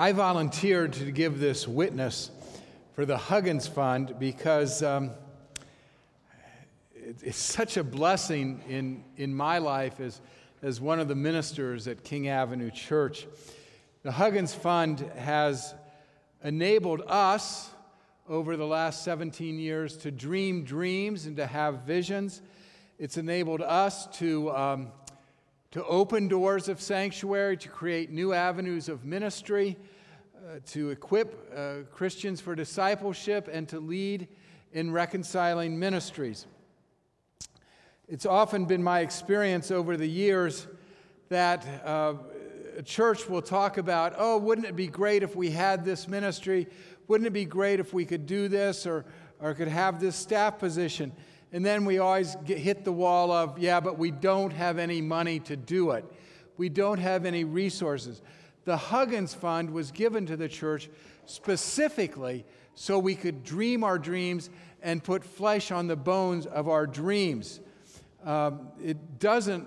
I volunteered to give this witness for the Huggins Fund because um, it, it's such a blessing in, in my life as, as one of the ministers at King Avenue Church. The Huggins Fund has enabled us over the last 17 years to dream dreams and to have visions. It's enabled us to um, to open doors of sanctuary, to create new avenues of ministry, uh, to equip uh, Christians for discipleship, and to lead in reconciling ministries. It's often been my experience over the years that uh, a church will talk about, oh, wouldn't it be great if we had this ministry? Wouldn't it be great if we could do this or, or could have this staff position? And then we always get, hit the wall of, yeah, but we don't have any money to do it. We don't have any resources. The Huggins Fund was given to the church specifically so we could dream our dreams and put flesh on the bones of our dreams. Um, it doesn't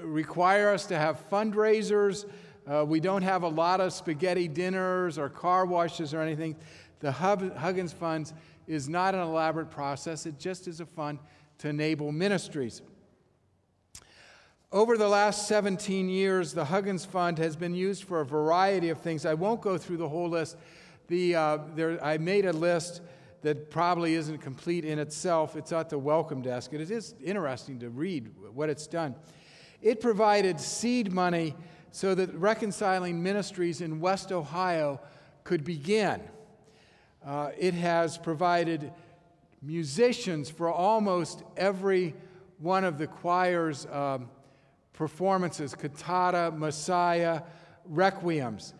require us to have fundraisers. Uh, we don't have a lot of spaghetti dinners or car washes or anything. The Huggins Funds is not an elaborate process, it just is a fund to enable ministries. Over the last 17 years, the Huggins Fund has been used for a variety of things. I won't go through the whole list. The, uh, there, I made a list that probably isn't complete in itself. It's at the welcome desk. It is interesting to read what it's done. It provided seed money so that reconciling ministries in West Ohio could begin. Uh, it has provided musicians for almost every one of the choir's um, performances cantata, messiah, requiems.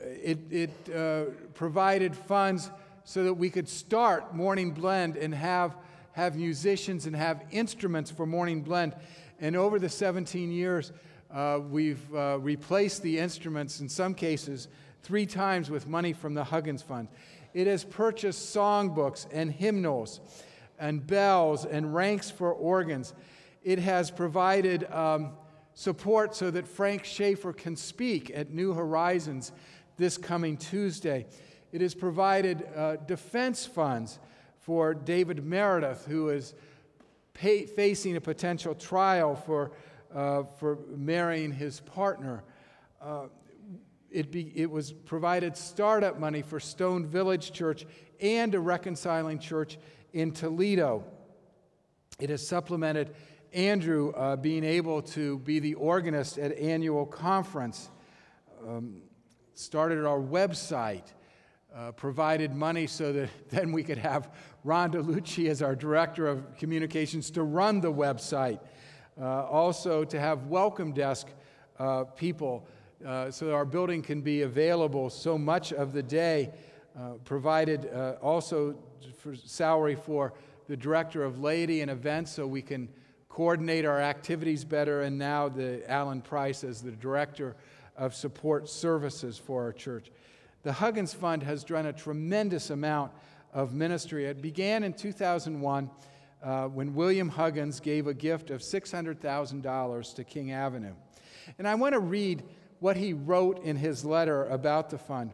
It, it uh, provided funds so that we could start Morning Blend and have, have musicians and have instruments for Morning Blend. And over the 17 years, uh, we've uh, replaced the instruments in some cases three times with money from the Huggins Fund. It has purchased songbooks and hymnals and bells and ranks for organs. It has provided um, support so that Frank Schaefer can speak at New Horizons this coming Tuesday. It has provided uh, defense funds for David Meredith, who is pay, facing a potential trial for, uh, for marrying his partner. Uh, it, be, it was provided startup money for Stone Village Church and a reconciling church in Toledo. It has supplemented Andrew uh, being able to be the organist at annual conference, um, started our website, uh, provided money so that then we could have Rhonda Lucci as our director of communications to run the website, uh, also to have welcome desk uh, people uh, so that our building can be available so much of the day, uh, provided also for salary for the director of laity and events so we can coordinate our activities better, and now the Alan Price as the director of support services for our church. The Huggins Fund has done a tremendous amount of ministry. It began in 2001 uh, when William Huggins gave a gift of $600,000 to King Avenue. And I want to read what he wrote in his letter about the fund.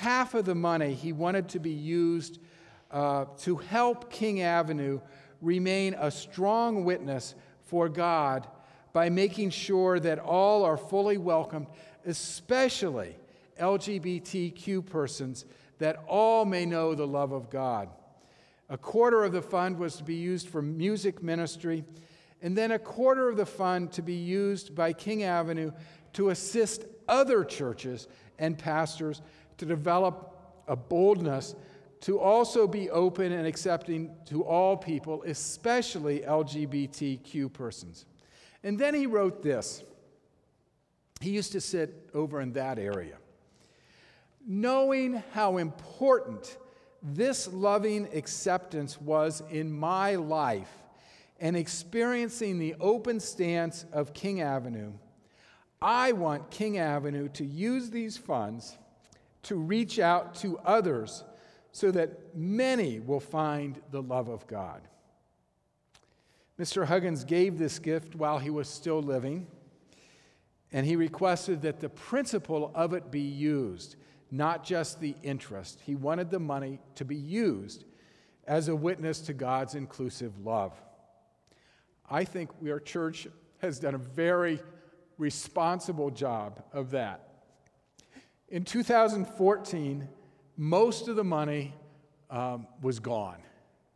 Half of the money he wanted to be used uh, to help King Avenue remain a strong witness for God by making sure that all are fully welcomed, especially LGBTQ persons, that all may know the love of God. A quarter of the fund was to be used for music ministry, and then a quarter of the fund to be used by King Avenue to assist other churches and pastors to develop a boldness to also be open and accepting to all people, especially LGBTQ persons. And then he wrote this. He used to sit over in that area. Knowing how important this loving acceptance was in my life and experiencing the open stance of King Avenue, I want King Avenue to use these funds to reach out to others so that many will find the love of God. Mr. Huggins gave this gift while he was still living. And he requested that the principal of it be used, not just the interest. He wanted the money to be used as a witness to God's inclusive love. I think our church has done a very responsible job of that. In 2014, most of the money um, was gone.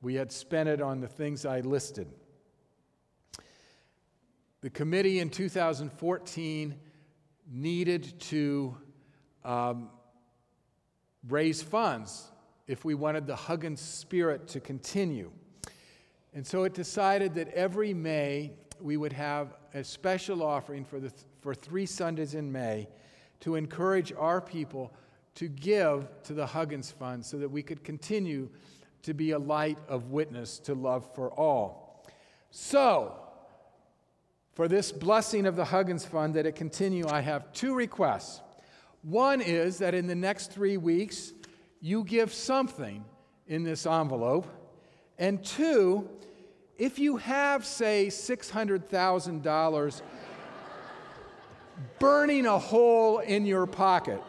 We had spent it on the things I listed. The committee in 2014 needed to um, raise funds if we wanted the Huggins spirit to continue. And so it decided that every May we would have a special offering for, the, for three Sundays in May to encourage our people to give to the Huggins Fund so that we could continue to be a light of witness to love for all. So, for this blessing of the Huggins Fund that it continue, I have two requests. One is that in the next three weeks, you give something in this envelope. And two, if you have, say, $600,000 burning a hole in your pocket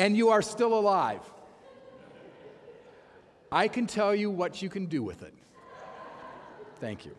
and you are still alive, I can tell you what you can do with it. Thank you.